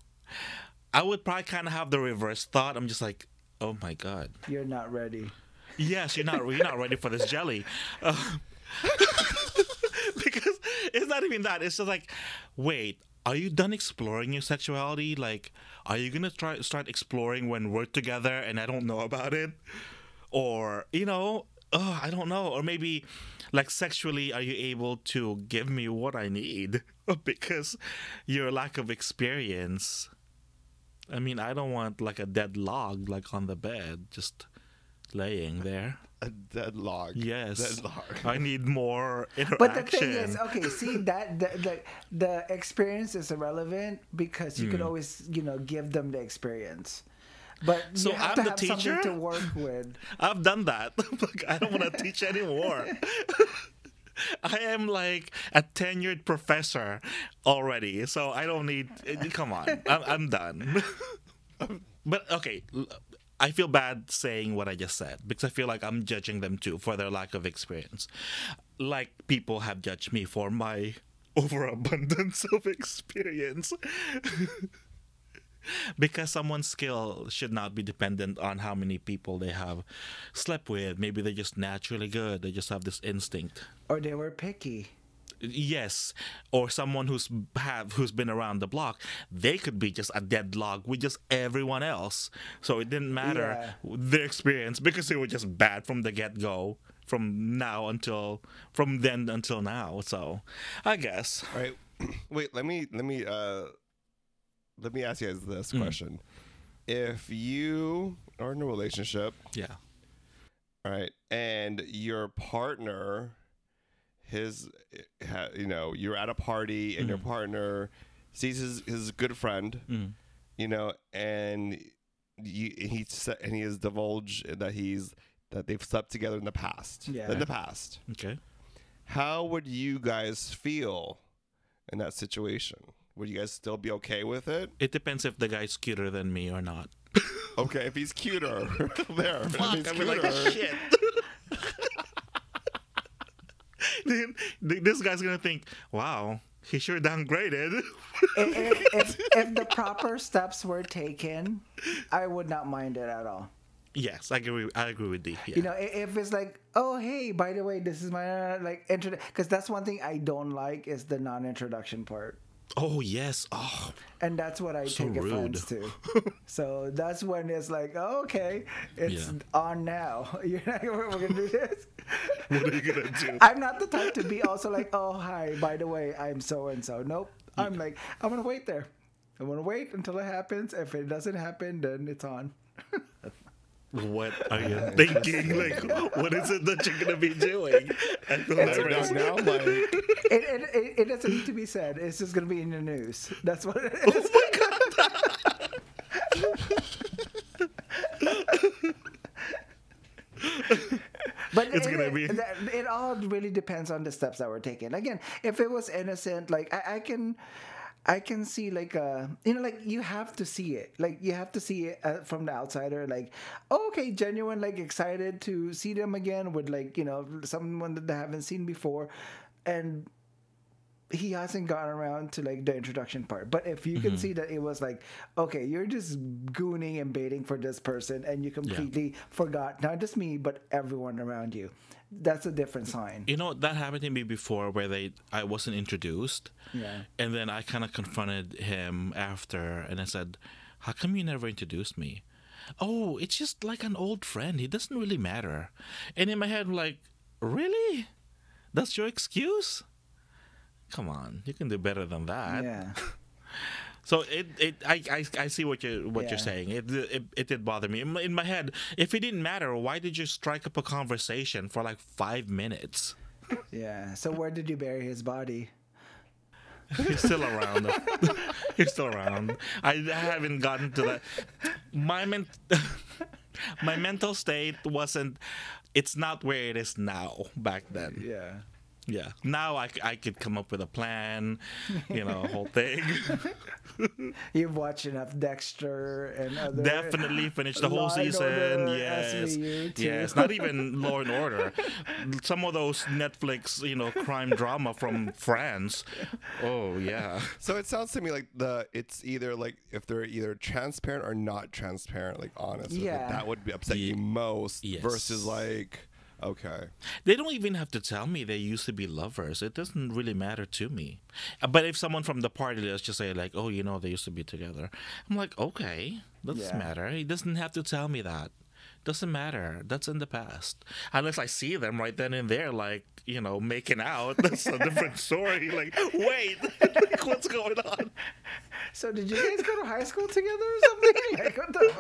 I would probably kind of have the reverse thought. I'm just like, oh my god,
You're not ready.
Yes, you're not you're not ready for this jelly. Uh, it's not even that. It's just like, wait, are you done exploring your sexuality? Like, are you gonna try start exploring when we're together and I don't know about it? Or you know, oh, I don't know. Or maybe, like, sexually, are you able to give me what I need? because your lack of experience. I mean, I don't want like a dead log like on the bed, just laying there.
A deadlock.
Yes.
Deadlock.
I need more interaction.
But the thing is, okay, see that the, the the experience is irrelevant because you
Hmm.
can always you know give them the experience. But
So
you have
I'm
to
the
have
teacher?
to work with.
I've done that. like, I don't want to teach anymore. I am like a tenured professor already, so I don't need. eh, Come on, I'm, I'm done. but okay, l- I feel bad saying what I just said because I feel like I'm judging them too for their lack of experience. Like people have judged me for my overabundance of experience. because someone's skill should not be dependent on how many people they have slept with. Maybe they're just naturally good. They just have this instinct.
Or they were picky.
Yes, or someone who's have who's been around the block, they could be just a dead log with just everyone else. So it didn't matter their experience because they were just bad from the get go, from now until from then until now. So, I guess
All right. Wait, let me let me uh let me ask you guys this question: If you are in a relationship,
Yeah.
all right, and your partner, his, you know, you're at a party and your partner sees his his good friend,
Mm.
you know, and you, he sa- and he has divulged that he's that they've slept together in the past.
Yeah.
In the past,
Okay.
how would you guys feel in that situation? Would you guys still be okay with it?
It depends if the guy's cuter than me or not.
Okay, if he's cuter, there. if he's
I mean, like, shit. Then this guy's gonna think, "Wow, he sure downgraded."
if, if, if, the proper steps were taken, I would not mind it at all.
yes, I agree. I agree with D. Yeah.
You know, if it's like, oh hey, by the way, this is my uh, like intro, because that's one thing I don't like is the non-introduction part,
oh yes. Oh,
and that's what I
So
take offense to. so that's when it's like, oh, okay, it's
Yeah.
on now. You're not, we're gonna do this.
what are you gonna do?
I'm not the type to be also like, oh hi, by the way, I'm so and so. Nope. I'm like, I'm gonna wait there. I'm gonna wait until it happens. If it doesn't happen, then it's on.
What are you thinking? Like, what is it that you're gonna be doing? I feel
Now,
nervous.
now, like,
It, it, it, it doesn't need to be said. It's just gonna be in the news. That's what it oh is. But
It's
it,
gonna be-
that- it all really depends on the steps that were taken. Again, if it was innocent, like I, I can, I can see like uh you know like you have to see it. Like you have to see it uh, from the outsider like oh, okay genuine like excited to see them again with like you know someone that they haven't seen before. And he hasn't gotten around to like the introduction part. But if you
Mm-hmm.
can see that it was like, okay, you're just gooning and baiting for this person, and you completely forgot not just me but everyone around you. That's a different sign.
You know that happened to me before, where they I wasn't introduced,
Yeah.
and then I kind of confronted him after, and I said, "How come you never introduced me?" Oh, it's just like an old friend. He doesn't really matter. And in my head, I'm like, really? That's your excuse? Come on, you can do better than that.
Yeah.
So it, it I, I, I see what you what
Yeah.
you're saying. It, it it did bother me in my, in my head. If it didn't matter, why did you strike up a conversation for like five minutes?
Yeah. So where did you bury his body?
He's still around. He's still around. I haven't gotten to that. My men- my mental state wasn't. It's not where it is now. Back then,
Yeah.
Yeah. Now I, I could come up with a plan. You know, whole thing.
You've watched enough Dexter and other.
Definitely finished the whole
Law
season. Yes,
SVU
yes. Not even Law and Order. Some of those Netflix, you know, crime drama from France. Oh yeah.
so it sounds to me like the it's either like if they're either transparent or not transparent, like honest. with it,
Yeah.
that would be upset you most
yes.
versus like okay.
They don't even have to tell me they used to be lovers. It doesn't really matter to me. Uh, But if someone from the party, let's just say like, oh, you know, they used to be together. I'm like, okay, doesn't
Yeah.
matter. He doesn't have to tell me that. Doesn't matter. That's in the past. Unless I see them right then and there, like you know, making out. That's a different story. Like, wait, like, what's going on?
So did you guys go to high school together or something? Like what the?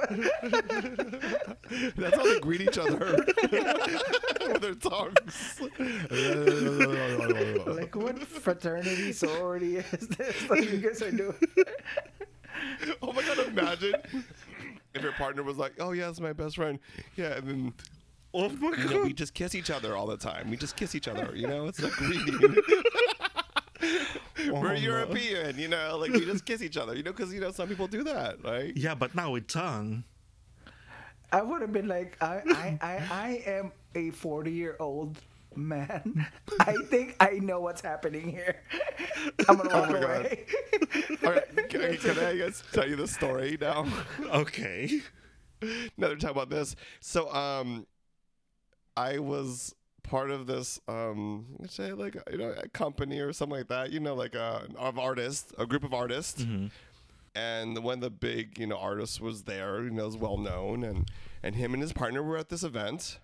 That's how they greet each other with their tongues.
Like what fraternity sorority is this? Like you guys are doing?
oh my god! Imagine if your partner was like, "Oh yeah, that's my best friend." Yeah, and then
Oh my
you know, we just kiss each other all the time. We just kiss each other. You know, it's like greeting. We're
no.
European, you know, like we just kiss each other, you know, because you know some people do that, right?
Yeah, but now with tongue.
I would have been like, I, I, I, I am a 40 year old man. I think I know what's happening here. I'm gonna walk
Oh
away.
All right, can I, can I guys tell you the story now?
Okay.
Another time about this. So, um, I was part of this, um, let's say like you know a company or something like that. You know, like a of artists, a group of artists. And one of the big, you know, artists was there. You know, is well known, and and him and his partner were at this event.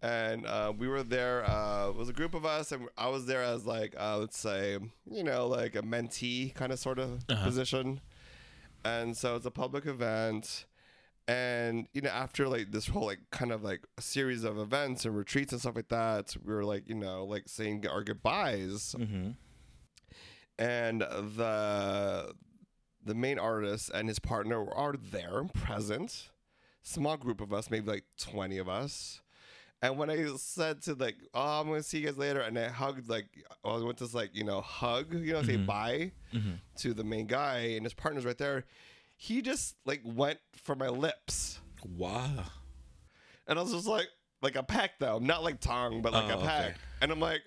And uh, we were there. Uh, it was a group of us, and I was there as like, uh, let's say, you know, like a mentee kind of sort of position. and so it's a public event. And you know, after like this whole like kind of like a series of events and retreats and stuff like that, we were like you know like saying our goodbyes.
Mm-hmm.
and the the main artist and his partner are there present small group of us maybe like 20 of us and when i said to like oh i'm gonna see you guys later and i hugged like i went to like you know hug you know say bye to the main guy and his partner's right there he just like went for my lips
Wow.
and I was just like, like a peck though, not like tongue, but like
Oh,
a peck.
okay.
And I'm like,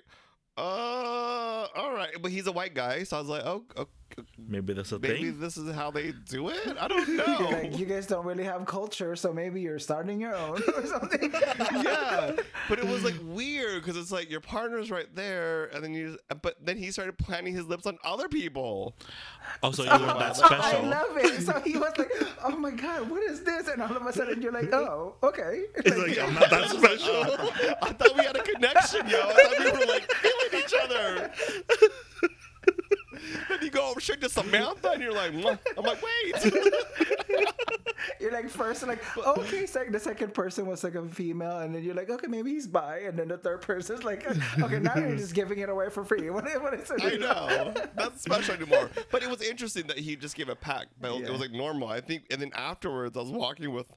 uh, all right. But he's a white guy, so I was like, oh, okay,
Maybe that's a
maybe
thing.
this is how they do it. I don't know.
like, you guys don't really have culture, so maybe you're starting your own or something.
yeah, but it was like weird because it's like your partner's right there, and then you, but then he started planting his lips on other people.
Oh, so you weren't that
I love it. So he was like, "Oh my god, what is this?" And all of a sudden, you're like, "Oh, okay."
It's like, I'm not that special.
I thought we had a connection, yo. I thought we were like feeling each other. then you go straight to Samantha, and you're like, "Mwah." I'm like, wait.
You're like first like okay, sec- the second person was like a female, and then you're like okay, maybe he's bi, and then the third person's like okay, now you're just giving it away for free. What, what is it?
I know. Not special anymore. But it was interesting that he just gave a pack. But it was like normal. I think and then afterwards I was walking with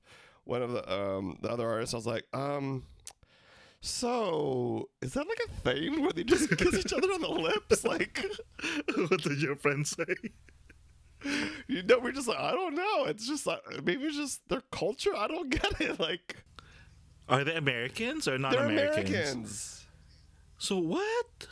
one of the um the other artists, I was like, um so is that like a thing where they just kiss each other on the lips? Like
what did your friend say?
you know, we're just like, I don't know. It's just like maybe it's just their culture. I don't get it. Like
Are they Americans or not
they're
Americans?
Americans.
So what?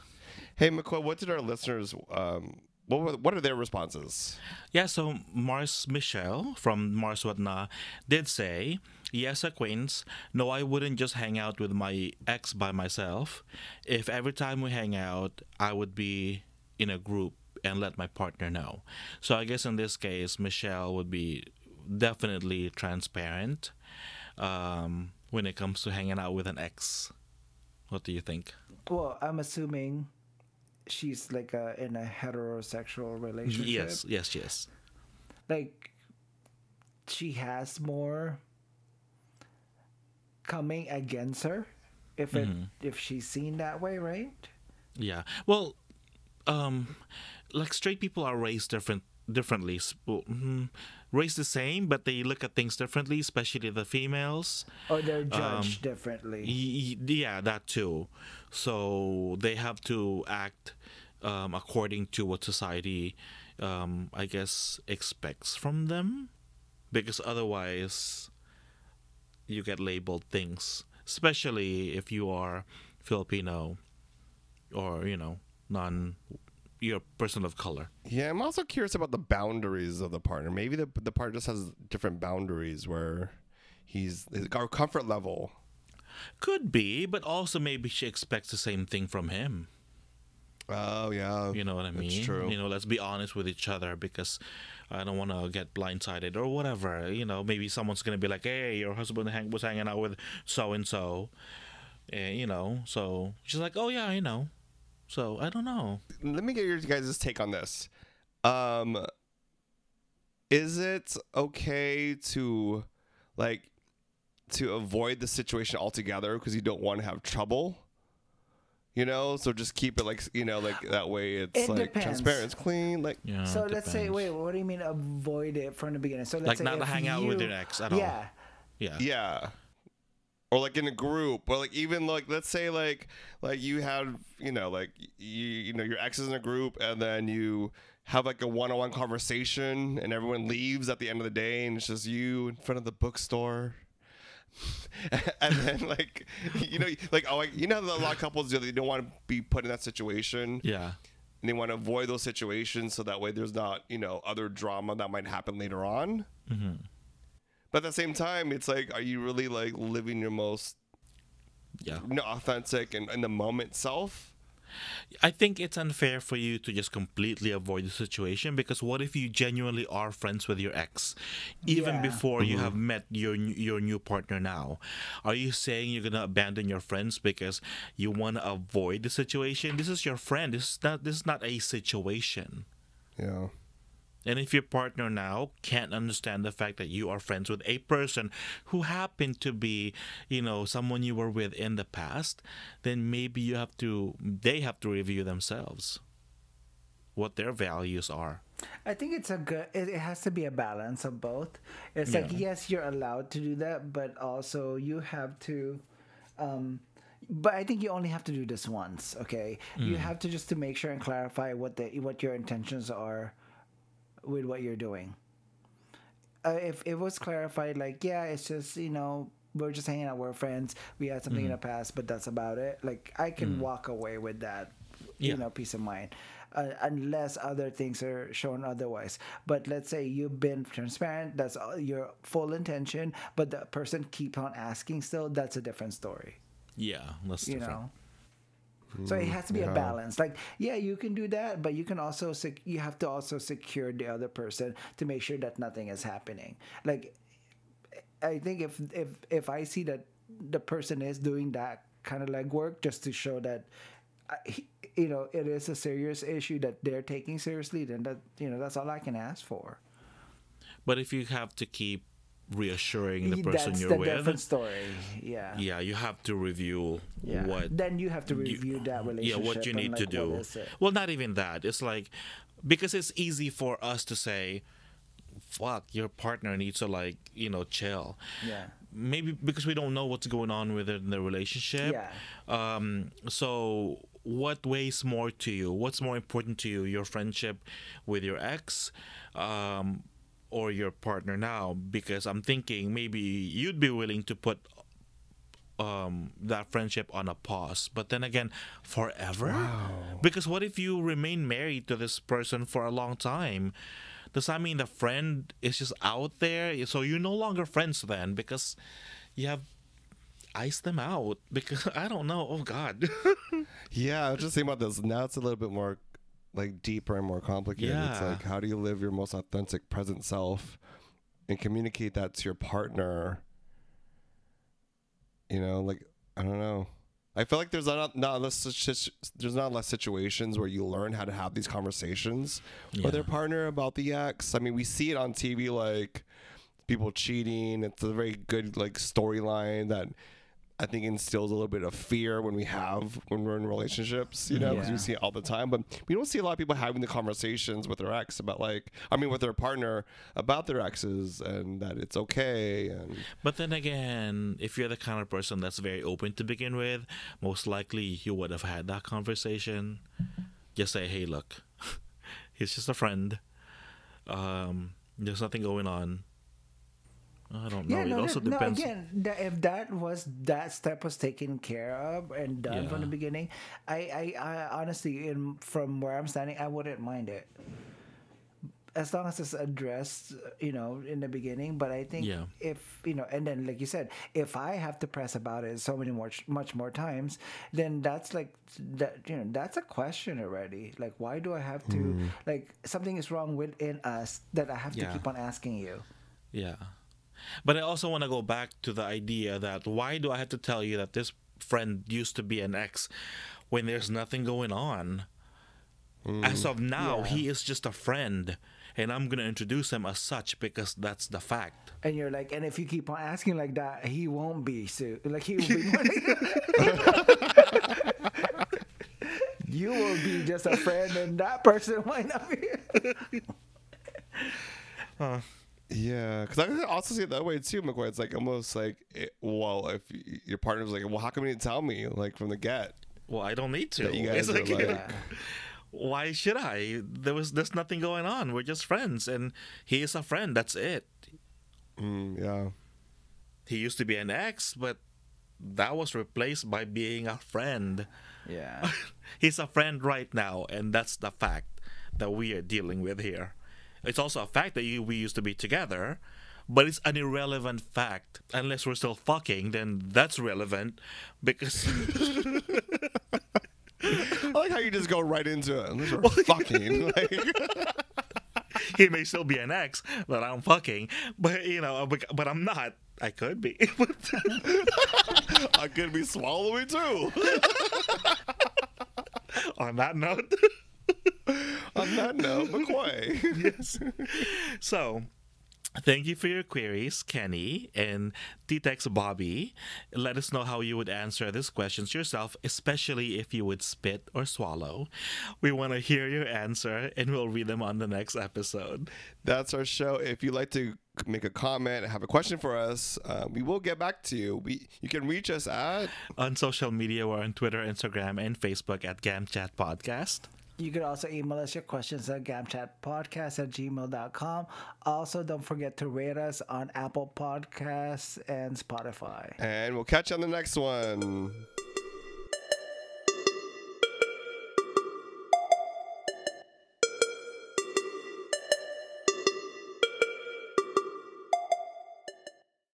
Hey McCoy, what did our listeners um what were, what are their responses?
Yeah, so Mars Michelle from Mars Whatna did say, Yes, acquaintance. No, I wouldn't just hang out with my ex by myself. If every time we hang out, I would be in a group and let my partner know. So I guess in this case, Michelle would be definitely transparent um, when it comes to hanging out with an ex. What do you think?
Well, I'm assuming she's like a, in a heterosexual relationship.
Yes, yes, yes.
like she has more coming against her if it if she's seen that way, right?
Yeah. Well, um, like straight people are raised different differently. Well, mm, raised the same, but they look at things differently, especially the females.
Or they're judged differently.
Y- y- yeah, that too. So they have to act um, according to what society, um, I guess, expects from them, because otherwise, you get labeled things. Especially if you are Filipino, or you know, non, you're a person of color.
Yeah, I'm also curious about the boundaries of the partner. Maybe the the partner just has different boundaries where he's our comfort level.
Could be, but also maybe she expects the same thing from him.
Oh yeah,
You know what I mean?
That's true.
You know, let's be honest with each other because I don't want to get blindsided or whatever. You know, maybe someone's gonna be like, "Hey, your husband hang- was hanging out with so and so," and you know, so she's like, "Oh yeah, I know." So I don't know.
Let me get your guys' take on this. Um, is it okay to like to avoid the situation altogether because you don't want to have trouble? You know, so just keep it like you know, like that way. It's
It
like
depends.
transparent, it's clean. Like
Yeah.
so let's say, wait, what do you mean avoid it from the beginning? So let's
Like
say
not
if
hang out with your ex at all.
Yeah,
Yeah.
yeah or like in a group or like even like let's say like like you have you know like you you know your ex is in a group and then you have like a one-on-one conversation and everyone leaves at the end of the day and it's just you in front of the bookstore and then like you know like oh like, you know that a lot of couples do they don't want to be put in that situation
Yeah.
and they want to avoid those situations so that way there's not you know other drama that might happen later on mm-hmm. but at the same time it's like are you really like living your most
Yeah.
you know, authentic and in the moment self
I think it's unfair for you to just completely avoid the situation because what if you genuinely are friends with your ex, even
Yeah.
before you mm-hmm. have met your your new partner now? Are you saying you're gonna abandon your friends because you want to avoid the situation? This is your friend. This is not this is not a situation.
yeah
And if your partner now can't understand the fact that you are friends with a person who happened to be, you know, someone you were with in the past, then maybe you have to, they have to review themselves what their values are.
I think it's a good. It, it has to be a balance of both. It's like yes, you're allowed to do that, but also you have to. Um, but I think you only have to do this once. Okay, you have to just to make sure and clarify what the what your intentions are with what you're doing. Uh, if it was clarified, like yeah, it's just you know we're just hanging out, we're friends, we had something in the past, but that's about it. Like I can walk away with that,
Yeah.
you know, peace of mind. Uh, unless other things are shown otherwise. But let's say you've been transparent, that's all, your full intention, but the person keep on asking still, that's a different story
Yeah, that's
you
different.
know so it has to be a balance. Like yeah you can do that but you can also sec- you have to also secure the other person to make sure that nothing is happening. Like i think if if if i see that the person is doing that kind of legwork just to show that uh, I, you know it is a serious issue that they're taking seriously then that you know that's all i can ask for.
But if you have to keep reassuring the person
that's
you're
the
with,
different story yeah
yeah, you have to review
Yeah.
what
then you have to
you-
review that relationship.
yeah what you need to
like, what
do well not even that it's like because it's easy for us to say fuck your partner needs to like you know chill
Yeah.
maybe because we don't know what's going on within the relationship
Yeah.
um so what weighs more to you what's more important to you your friendship with your ex um or your partner now because i'm thinking maybe you'd be willing to put um that friendship on a pause but then again forever? Because what if you remain married to this person for a long time? Does that mean the friend is just out there? So you're no longer friends then because you have iced them out because i don't know. Oh god.
Yeah, I was just thinking about this. Now it's a little bit more like deeper and more complicated.
Yeah.
It's like how do you live your most authentic present self and communicate that to your partner? You know, like I don't know. I feel like there's not not less such- there's not less situations where you learn how to have these conversations with your partner about the ex. I mean, we see it on TV like people cheating. It's a very good like storyline that I think instills a little bit of fear when we have when we're in relationships, you know, because
Yeah.
we see it all the time. But we don't see a lot of people having the conversations with their ex about like, I mean, with their partner about their exes and that it's okay. And
But then again, if you're the kind of person that's very open to begin with, most likely you would have had that conversation. Just say, hey, look, he's just a friend. Um, there's nothing going on. I don't know.
Yeah,
it
no,
also
no,
depends.
no, again, if that was that step was taken care of and done from the beginning, I, I, I honestly, in, from where I'm standing, I wouldn't mind it. As long as it's addressed, you know, in the beginning. But I think
Yeah.
if you know, and then like you said, if I have to press about it so many more, much more times, then that's like that. You know, that's a question already. Like, why do I have to? Mm. Like, something is wrong within us that I have to keep on asking you.
Yeah. But I also want to go back to the idea that why do I have to tell you that this friend used to be an ex when there's nothing going on? Mm. As of now,
Yeah.
he is just a friend, and I'm going to introduce him as such because that's the fact.
And you're like, and if you keep on asking like that, he won't be sued. Like he will be. you will be just a friend, and that person might not be.
yeah, because I can also see it that way too, McCoy. It's like almost like, it, well, if your partner's like, well, how come you didn't tell me like from the get?
Well, I don't need to.
That you guys
It's
are like-
Yeah.
why should I? There was there's nothing going on. We're just friends, and he is a friend. That's it.
Mm, yeah.
He used to be an ex, but that was replaced by being a friend.
Yeah.
He's a friend right now, and that's the fact that we are dealing with here. It's also a fact that you, we used to be together, but it's an irrelevant fact. Unless we're still fucking, then that's relevant because
I like how you just go right into it. Unless you're fucking like,
he may still be an ex but I'm fucking, but you know, but, but I'm not. I could be.
I could be swallowing too.
On that note,
On on that note, McCoy.
yes. So, thank you for your queries, Kenny and T-Tex Bobby. Let us know how you would answer these questions yourself, especially if you would spit or swallow. We want to hear your answer and we'll read them on the next episode.
That's our show. If you'd like to make a comment, and have a question for us, uh, we will get back to you. We you can reach us at
On social media, we're on Twitter, Instagram, and Facebook at GamChat Podcast.
You could also email us your questions at gamchatpodcast at gmail.com. Also, don't forget to rate us on Apple Podcasts and Spotify.
and we'll catch you on the next one.